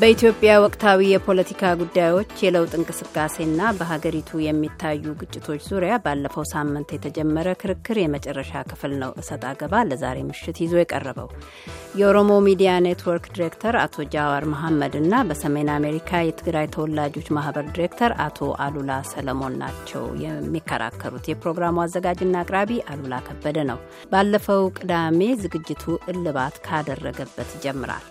በኢትዮጵያ ወቅታዊ የፖለቲካ ጉዳዮች የለውጥ እንቅስቃሴና በሀገሪቱ የሚታዩ ግጭቶች ዙሪያ ባለፈው ሳምንት የተጀመረ ክርክር የመጨረሻ ክፍል ነው እሰጥ አገባ ለዛሬ ምሽት ይዞ የቀረበው። የኦሮሞ ሚዲያ ኔትወርክ ዲሬክተር አቶ ጃዋር መሐመድ እና በሰሜን አሜሪካ የትግራይ ተወላጆች ማህበር ዲሬክተር አቶ አሉላ ሰለሞን ናቸው የሚከራከሩት። የፕሮግራሙ አዘጋጅና አቅራቢ አሉላ ከበደ ነው። ባለፈው ቅዳሜ ዝግጅቱ እልባት ካደረገበት ይጀምራል።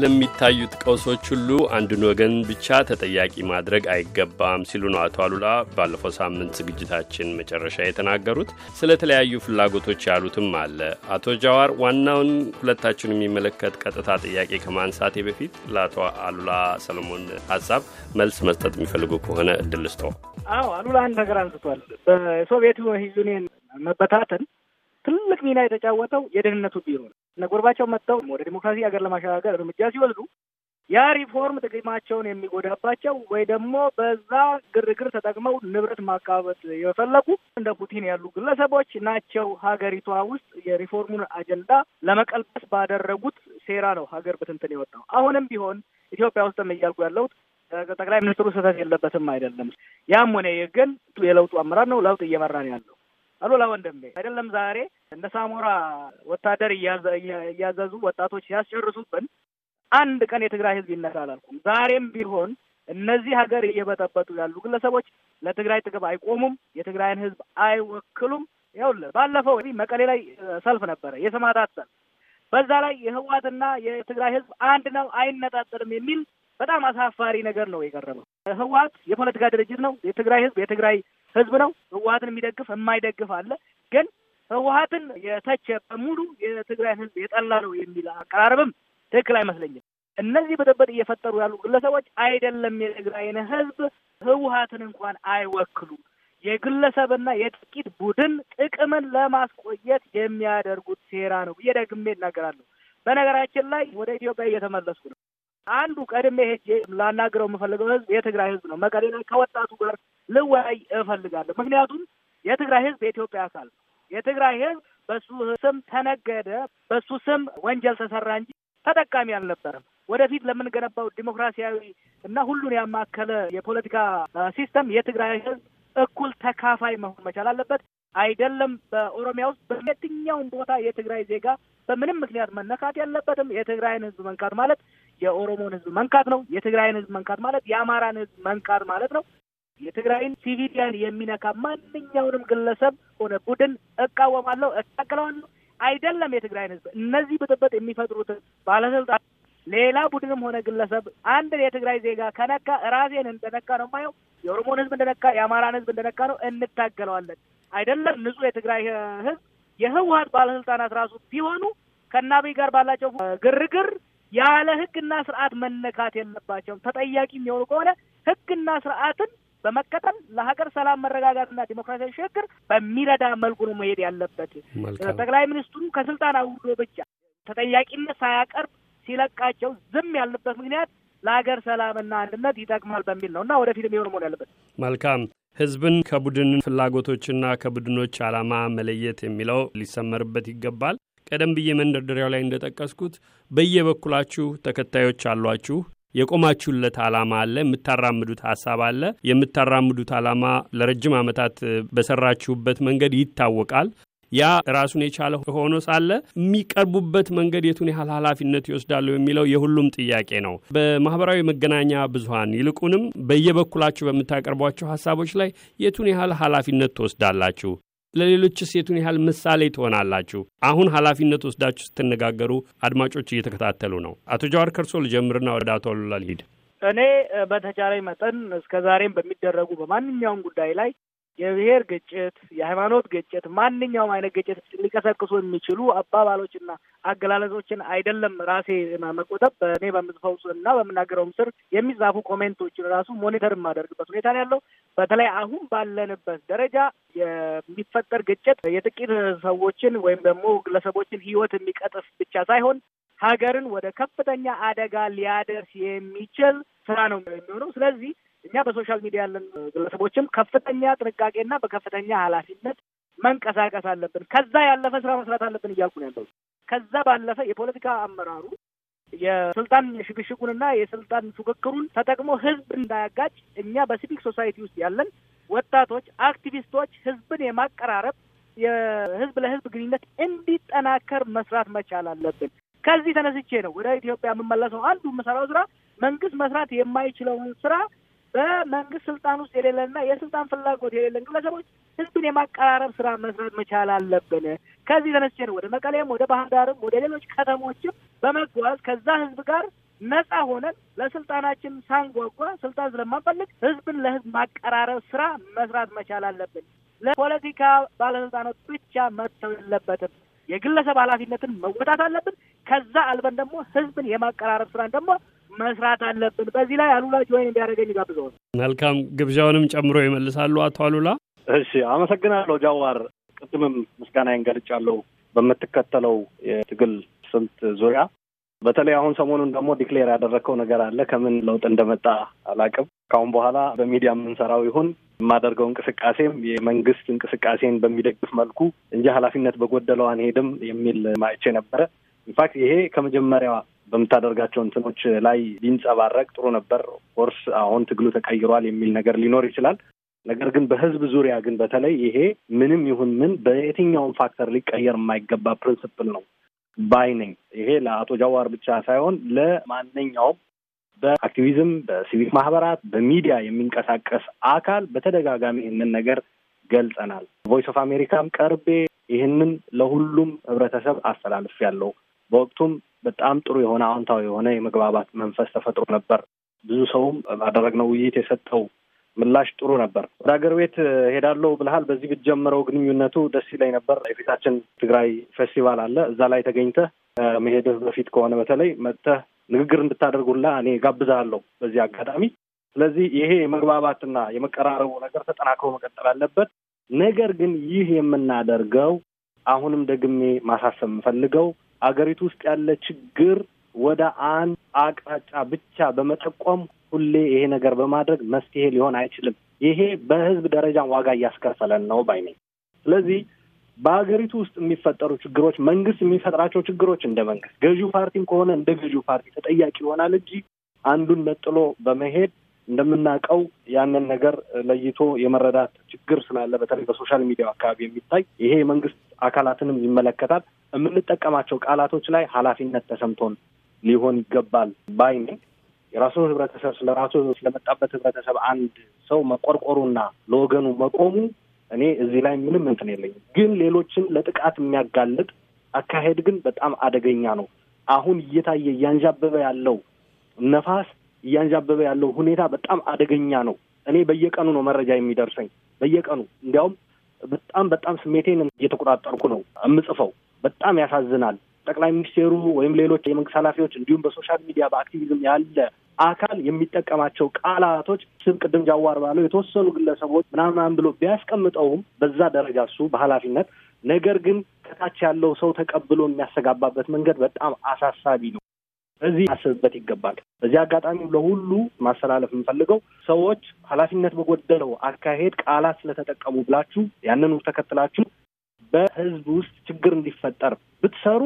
ለሚታዩት ቀውሶች ሁሉ አንድን ወገን ብቻ ተጠያቂ ማድረግ አይገባም ሲሉ ነው አቶ አሉላ ባለፈው ሳምንት ዝግጅታችን መጨረሻ የተናገሩት። ስለ ተለያዩ ፍላጎቶች ያሉትም አለ። አቶ ጃዋር ዋናውን ሁለታችሁን የሚመለከት ቀጥታ ጥያቄ ከማንሳቴ በፊት ለአቶ አሉላ ሰለሞን ሀሳብ መልስ መስጠት የሚፈልጉ ከሆነ እድል ስጦ። አዎ አሉላ አንድ ነገር አንስቷል። በሶቪየት ዩኒየን መበታተን ትልቅ ሚና የተጫወተው የደህንነቱ ቢሮ ነው። እነ ጎርባቸው መጥተው ወደ ዲሞክራሲ ሀገር ለማሸጋገር እርምጃ ሲወስዱ ያ ሪፎርም ጥቅማቸውን የሚጎዳባቸው ወይ ደግሞ በዛ ግርግር ተጠቅመው ንብረት ማካበት የፈለጉ እንደ ፑቲን ያሉ ግለሰቦች ናቸው። ሀገሪቷ ውስጥ የሪፎርሙን አጀንዳ ለመቀልበስ ባደረጉት ሴራ ነው ሀገር ብትንትን የወጣው። አሁንም ቢሆን ኢትዮጵያ ውስጥም እያልኩ ያለሁት ጠቅላይ ሚኒስትሩ ስህተት የለበትም አይደለም። ያም ሆነ ግን የለውጡ አመራር ነው ለውጥ እየመራ ነው ያለው። አሉላ ወንድሜ አይደለም ዛሬ እንደ ሳሞራ ወታደር እያዘዙ ወጣቶች ሲያስጨርሱብን አንድ ቀን የትግራይ ሕዝብ ይነሳ አላልኩም። ዛሬም ቢሆን እነዚህ ሀገር እየበጠበጡ ያሉ ግለሰቦች ለትግራይ ጥቅም አይቆሙም፣ የትግራይን ሕዝብ አይወክሉም። ይኸውልህ ባለፈው መቀሌ ላይ ሰልፍ ነበረ፣ የሰማዕታት ሰልፍ። በዛ ላይ የህወሓትና የትግራይ ሕዝብ አንድ ነው፣ አይነጣጠልም የሚል በጣም አሳፋሪ ነገር ነው የቀረበው። ህወሓት የፖለቲካ ድርጅት ነው። የትግራይ ህዝብ የትግራይ ህዝብ ነው። ህወሓትን የሚደግፍ የማይደግፍ አለ። ግን ህወሓትን የተቸ በሙሉ የትግራይን ህዝብ የጠላ ነው የሚል አቀራረብም ትክክል አይመስለኝም። እነዚህ ብጥብጥ እየፈጠሩ ያሉ ግለሰቦች አይደለም የትግራይን ህዝብ ህወሓትን እንኳን አይወክሉም። የግለሰብና የጥቂት ቡድን ጥቅምን ለማስቆየት የሚያደርጉት ሴራ ነው ብዬ ደግሜ እናገራለሁ። በነገራችን ላይ ወደ ኢትዮጵያ እየተመለስኩ ነው። አንዱ ቀድሜ ሄጄ ላናግረው የምፈልገው ህዝብ የትግራይ ህዝብ ነው። መቀሌ ላይ ከወጣቱ ጋር ልወያይ እፈልጋለሁ። ምክንያቱም የትግራይ ህዝብ የኢትዮጵያ አካል ነው። የትግራይ ህዝብ በሱ ስም ተነገደ፣ በሱ ስም ወንጀል ተሰራ እንጂ ተጠቃሚ አልነበረም። ወደፊት ለምንገነባው ዲሞክራሲያዊ እና ሁሉን ያማከለ የፖለቲካ ሲስተም የትግራይ ህዝብ እኩል ተካፋይ መሆን መቻል አለበት። አይደለም በኦሮሚያ ውስጥ በየትኛውም ቦታ የትግራይ ዜጋ በምንም ምክንያት መነካት ያለበትም። የትግራይን ህዝብ መንካት ማለት የኦሮሞን ህዝብ መንካት ነው። የትግራይን ህዝብ መንካት ማለት የአማራን ህዝብ መንካት ማለት ነው። የትግራይን ሲቪሊያን የሚነካ ማንኛውንም ግለሰብ ሆነ ቡድን እቃወማለሁ፣ እታገለዋለሁ። አይደለም የትግራይን ህዝብ እነዚህ ብጥብጥ የሚፈጥሩትን ባለስልጣን ሌላ ቡድንም ሆነ ግለሰብ አንድን የትግራይ ዜጋ ከነካ ራሴን እንደነካ ነው የማየው። የኦሮሞን ህዝብ እንደነካ፣ የአማራን ህዝብ እንደነካ ነው። እንታገለዋለን። አይደለም ንጹህ የትግራይ ህዝብ የህወሀት ባለስልጣናት ራሱ ቢሆኑ ከአብይ ጋር ባላቸው ግርግር ያለ ህግና ስርዓት መነካት የለባቸውም። ተጠያቂ የሚሆኑ ከሆነ ህግና ስርዓትን በመከተል ለሀገር ሰላም መረጋጋትና ዲሞክራሲያዊ ሽግግር በሚረዳ መልኩ ነው መሄድ ያለበት። ጠቅላይ ሚኒስትሩ ከስልጣን አውርዶ ብቻ ተጠያቂነት ሳያቀርብ ሲለቃቸው ዝም ያልንበት ምክንያት ለሀገር ሰላምና አንድነት ይጠቅማል በሚል ነው እና ወደፊትም የሆነ መሆን ያለበት። መልካም ህዝብን ከቡድን ፍላጎቶችና ከቡድኖች ዓላማ መለየት የሚለው ሊሰመርበት ይገባል። ቀደም ብዬ መንደርደሪያው ላይ እንደጠቀስኩት በየበኩላችሁ ተከታዮች አሏችሁ። የቆማችሁለት ዓላማ አለ። የምታራምዱት ሀሳብ አለ። የምታራምዱት ዓላማ ለረጅም ዓመታት በሰራችሁበት መንገድ ይታወቃል። ያ ራሱን የቻለ ሆኖ ሳለ የሚቀርቡበት መንገድ የቱን ያህል ኃላፊነት ይወስዳሉ የሚለው የሁሉም ጥያቄ ነው። በማህበራዊ መገናኛ ብዙኃን ይልቁንም በየበኩላችሁ በምታቀርቧቸው ሀሳቦች ላይ የቱን ያህል ኃላፊነት ትወስዳላችሁ? ለሌሎችስ የቱን ያህል ምሳሌ ትሆናላችሁ? አሁን ኃላፊነት ወስዳችሁ ስትነጋገሩ አድማጮች እየተከታተሉ ነው። አቶ ጀዋር ከርሶ ልጀምርና ወደ አቶ አሉላ ልሂድ። እኔ በተቻለኝ መጠን እስከ ዛሬም በሚደረጉ በማንኛውም ጉዳይ ላይ የብሔር ግጭት፣ የሃይማኖት ግጭት፣ ማንኛውም አይነት ግጭት ሊቀሰቅሱ የሚችሉ አባባሎችና አገላለጾችን አይደለም ራሴ መቆጠብ በእኔ በምጽፈው እና በምናገረውም ስር የሚጻፉ comment ኦችን ራሱ monitor የማደርግበት ሁኔታ ነው ያለው። በተለይ አሁን ባለንበት ደረጃ የሚፈጠር ግጭት የጥቂት ሰዎችን ወይም ደግሞ ግለሰቦችን ሕይወት የሚቀጥፍ ብቻ ሳይሆን ሀገርን ወደ ከፍተኛ አደጋ ሊያደርስ የሚችል ስራ ነው የሚሆነው። ስለዚህ እኛ በ social media ያለን ግለሰቦችም ከፍተኛ ጥንቃቄና በከፍተኛ ኃላፊነት መንቀሳቀስ አለብን። ከዛ ያለፈ ስራ መስራት አለብን እያልኩ ነው ያለው። ከዛ ባለፈ የፖለቲካ አመራሩ የስልጣን ሽግሽጉንና የስልጣን ፉክክሩን ተጠቅሞ ህዝብ እንዳያጋጭ እኛ በሲቪክ ሶሳይቲ ውስጥ ያለን ወጣቶች፣ አክቲቪስቶች ህዝብን የማቀራረብ የህዝብ ለህዝብ ግንኙነት እንዲጠናከር መስራት መቻል አለብን። ከዚህ ተነስቼ ነው ወደ ኢትዮጵያ የምመለሰው። አንዱ የምሰራው ስራ መንግስት መስራት የማይችለውን ስራ በመንግስት ስልጣን ውስጥ የሌለና የስልጣን ፍላጎት የሌለን ግለሰቦች ህዝብን የማቀራረብ ስራ መስራት መቻል አለብን። ከዚህ ተነስቼ ነው ወደ መቀሌም፣ ወደ ባህር ዳርም፣ ወደ ሌሎች ከተሞችም በመጓዝ ከዛ ህዝብ ጋር ነጻ ሆነን ለስልጣናችን ሳንጓጓ ስልጣን ስለማንፈልግ ህዝብን ለህዝብ ማቀራረብ ስራ መስራት መቻል አለብን። ለፖለቲካ ባለስልጣኖች ብቻ መተው የለበትም። የግለሰብ ኃላፊነትን መወጣት አለብን። ከዛ አልበን ደግሞ ህዝብን የማቀራረብ ስራን ደግሞ መስራት አለብን። በዚህ ላይ አሉላ join እንዲያደርገኝ ጋብዘው። መልካም ግብዣውንም ጨምሮ ይመልሳሉ አቶ አሉላ። እሺ፣ አመሰግናለሁ ጃዋር። ቅድምም ምስጋናዬን ገልጫለሁ በምትከተለው የትግል ስልት ዙሪያ በተለይ አሁን ሰሞኑን ደግሞ declare ያደረግከው ነገር አለ። ከምን ለውጥ እንደመጣ አላቅም። ከአሁን በኋላ በሚዲያ የምንሰራው ይሁን የማደርገው እንቅስቃሴም የመንግስት እንቅስቃሴን በሚደግፍ መልኩ እንጂ ኃላፊነት በጎደለው አንሄድም የሚል አይቼ ነበረ። in fact ይሄ ከመጀመሪያዋ በምታደርጋቸው እንትኖች ላይ ሊንጸባረቅ ጥሩ ነበር። ኮርስ አሁን ትግሉ ተቀይሯል የሚል ነገር ሊኖር ይችላል። ነገር ግን በህዝብ ዙሪያ ግን በተለይ ይሄ ምንም ይሁን ምን በየትኛውም factor ሊቀየር የማይገባ principle ነው ባይ ነኝ። ይሄ ለአቶ ጃዋር ብቻ ሳይሆን ለማንኛውም በ activism፣ በሲቪክ ማህበራት፣ በሚዲያ የሚንቀሳቀስ አካል በተደጋጋሚ ይህንን ነገር ገልጸናል። ቮይስ ኦፍ አሜሪካም ቀርቤ ይህንን ለሁሉም ህብረተሰብ አስተላልፍ ያለው በወቅቱም በጣም ጥሩ የሆነ አዎንታዊ የሆነ የመግባባት መንፈስ ተፈጥሮ ነበር። ብዙ ሰውም ባደረግነው ውይይት የሰጠው ምላሽ ጥሩ ነበር። ወደ ሀገር ቤት እሄዳለሁ ብልሃል። በዚህ ብትጀምረው ግንኙነቱ ደስ ይለኝ ነበር። የፊታችን ትግራይ ፌስቲቫል አለ። እዛ ላይ ተገኝተህ መሄድህ በፊት ከሆነ በተለይ መጥተህ ንግግር እንድታደርጉላ እኔ ጋብዛለሁ በዚህ አጋጣሚ። ስለዚህ ይሄ የመግባባትና የመቀራረቡ ነገር ተጠናክሮ መቀጠል አለበት። ነገር ግን ይህ የምናደርገው አሁንም ደግሜ ማሳሰብ የምፈልገው አገሪቱ ውስጥ ያለ ችግር ወደ አንድ አቅጣጫ ብቻ በመጠቆም ሁሌ ይሄ ነገር በማድረግ መፍትሄ ሊሆን አይችልም። ይሄ በህዝብ ደረጃ ዋጋ እያስከፈለን ነው ባይ ነኝ። ስለዚህ በሀገሪቱ ውስጥ የሚፈጠሩ ችግሮች መንግስት የሚፈጥራቸው ችግሮች እንደ መንግስት፣ ገዢው ፓርቲም ከሆነ እንደ ገዢው ፓርቲ ተጠያቂ ይሆናል እንጂ አንዱን ነጥሎ በመሄድ እንደምናውቀው ያንን ነገር ለይቶ የመረዳት ችግር ስላለ በተለይ በ social media ው አካባቢ የሚታይ ይሄ የመንግስት አካላትንም ይመለከታል። የምንጠቀማቸው ቃላቶች ላይ ኃላፊነት ተሰምቶን ሊሆን ይገባል ባይ ነኝ። የራሱ ህብረተሰብ ስለ ስለመጣበት ህብረተሰብ አንድ ሰው መቆርቆሩና ለወገኑ መቆሙ እኔ እዚህ ላይ ምንም እንትን የለኝም። ግን ሌሎችን ለጥቃት የሚያጋልጥ አካሄድ ግን በጣም አደገኛ ነው። አሁን እየታየ እያንዣበበ ያለው ነፋስ እያንዣበበ ያለው ሁኔታ በጣም አደገኛ ነው። እኔ በየቀኑ ነው መረጃ የሚደርሰኝ በየቀኑ እንዲያውም በጣም በጣም ስሜቴን እየተቆጣጠርኩ ነው የምጽፈው። በጣም ያሳዝናል። ጠቅላይ ሚኒስቴሩ ወይም ሌሎች የመንግስት ኃላፊዎች እንዲሁም በ social media በ activism ያለ አካል የሚጠቀማቸው ቃላቶች ስም ቅድም ጃዋር ባለው የተወሰኑ ግለሰቦች ምናምናም ብሎ ቢያስቀምጠውም በዛ ደረጃ እሱ በኃላፊነት ነገር ግን ከታች ያለው ሰው ተቀብሎ የሚያስተጋባበት መንገድ በጣም አሳሳቢ ነው። በዚህ አስብበት ይገባል። በዚህ አጋጣሚ ለሁሉ ማስተላለፍ የምፈልገው ሰዎች ኃላፊነት በጎደለው አካሄድ ቃላት ስለተጠቀሙ ብላችሁ ያንኑ ተከትላችሁ በህዝብ ውስጥ ችግር እንዲፈጠር ብትሰሩ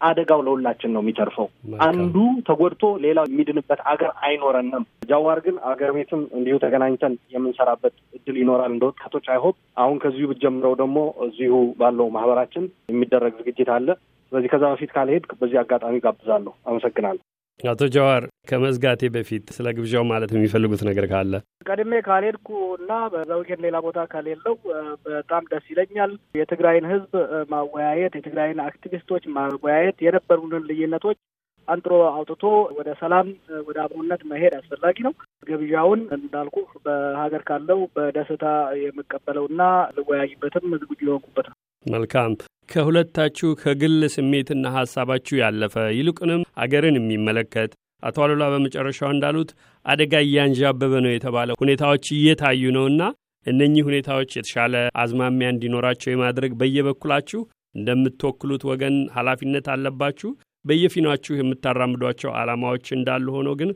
አደጋው ለሁላችን ነው የሚተርፈው። አንዱ ተጎድቶ ሌላው የሚድንበት አገር አይኖረንም። ጃዋር ግን አገር ቤትም እንዲሁ ተገናኝተን የምንሰራበት እድል ይኖራል እንደ ወጣቶች አይሆፕ። አሁን ከዚሁ ብትጀምረው ደግሞ እዚሁ ባለው ማህበራችን የሚደረግ ዝግጅት አለ። ስለዚህ ከዛ በፊት ካልሄድ በዚህ አጋጣሚ ጋብዛለሁ። አመሰግናለሁ። አቶ ጀዋር ከመዝጋቴ በፊት ስለ ግብዣው ማለት የሚፈልጉት ነገር ካለ ቀድሜ ካልሄድኩ እና በዛ weekend ሌላ ቦታ ከሌለው በጣም ደስ ይለኛል። የትግራይን ህዝብ ማወያየት፣ የትግራይን አክቲቪስቶች ማወያየት፣ የነበሩንን ልዩነቶች አንጥሮ አውጥቶ ወደ ሰላም ወደ አብሮነት መሄድ አስፈላጊ ነው። ግብዣውን እንዳልኩ በሀገር ካለው በደስታ የምቀበለውና ልወያይበትም ዝግጁ የሆንኩበት ነው። መልካም ከሁለታችሁ ከግል ስሜትና ሀሳባችሁ ያለፈ ይልቁንም አገርን የሚመለከት አቶ አሉላ በመጨረሻው እንዳሉት አደጋ እያንዣበበ ነው የተባለ ሁኔታዎች እየታዩ ነውና እነኚህ ሁኔታዎች የተሻለ አዝማሚያ እንዲኖራቸው የማድረግ በየበኩላችሁ እንደምትወክሉት ወገን ኃላፊነት አለባችሁ። በየፊናችሁ የምታራምዷቸው ዓላማዎች እንዳሉ ሆኖ ግን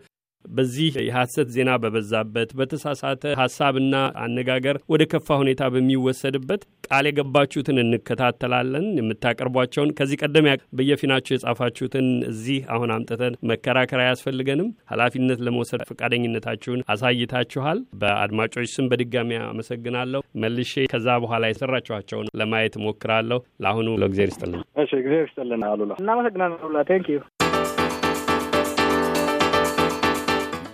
በዚህ የሐሰት ዜና በበዛበት በተሳሳተ ሀሳብና አነጋገር ወደ ከፋ ሁኔታ በሚወሰድበት ቃል የገባችሁትን እንከታተላለን። የምታቀርቧቸውን ከዚህ ቀደም በየፊናችሁ የጻፋችሁትን እዚህ አሁን አምጥተን መከራከር አያስፈልገንም። ኃላፊነት ለመውሰድ ፈቃደኝነታችሁን አሳይታችኋል። በአድማጮች ስም በድጋሚ አመሰግናለሁ። መልሼ ከዛ በኋላ የሰራችኋቸውን ለማየት እሞክራለሁ። ለአሁኑ ለእግዜር ይስጥልን። እሺ፣ እግዜር ይስጥልን አሉላ። እናመሰግናለን አሉላ። ቴንክ ዩ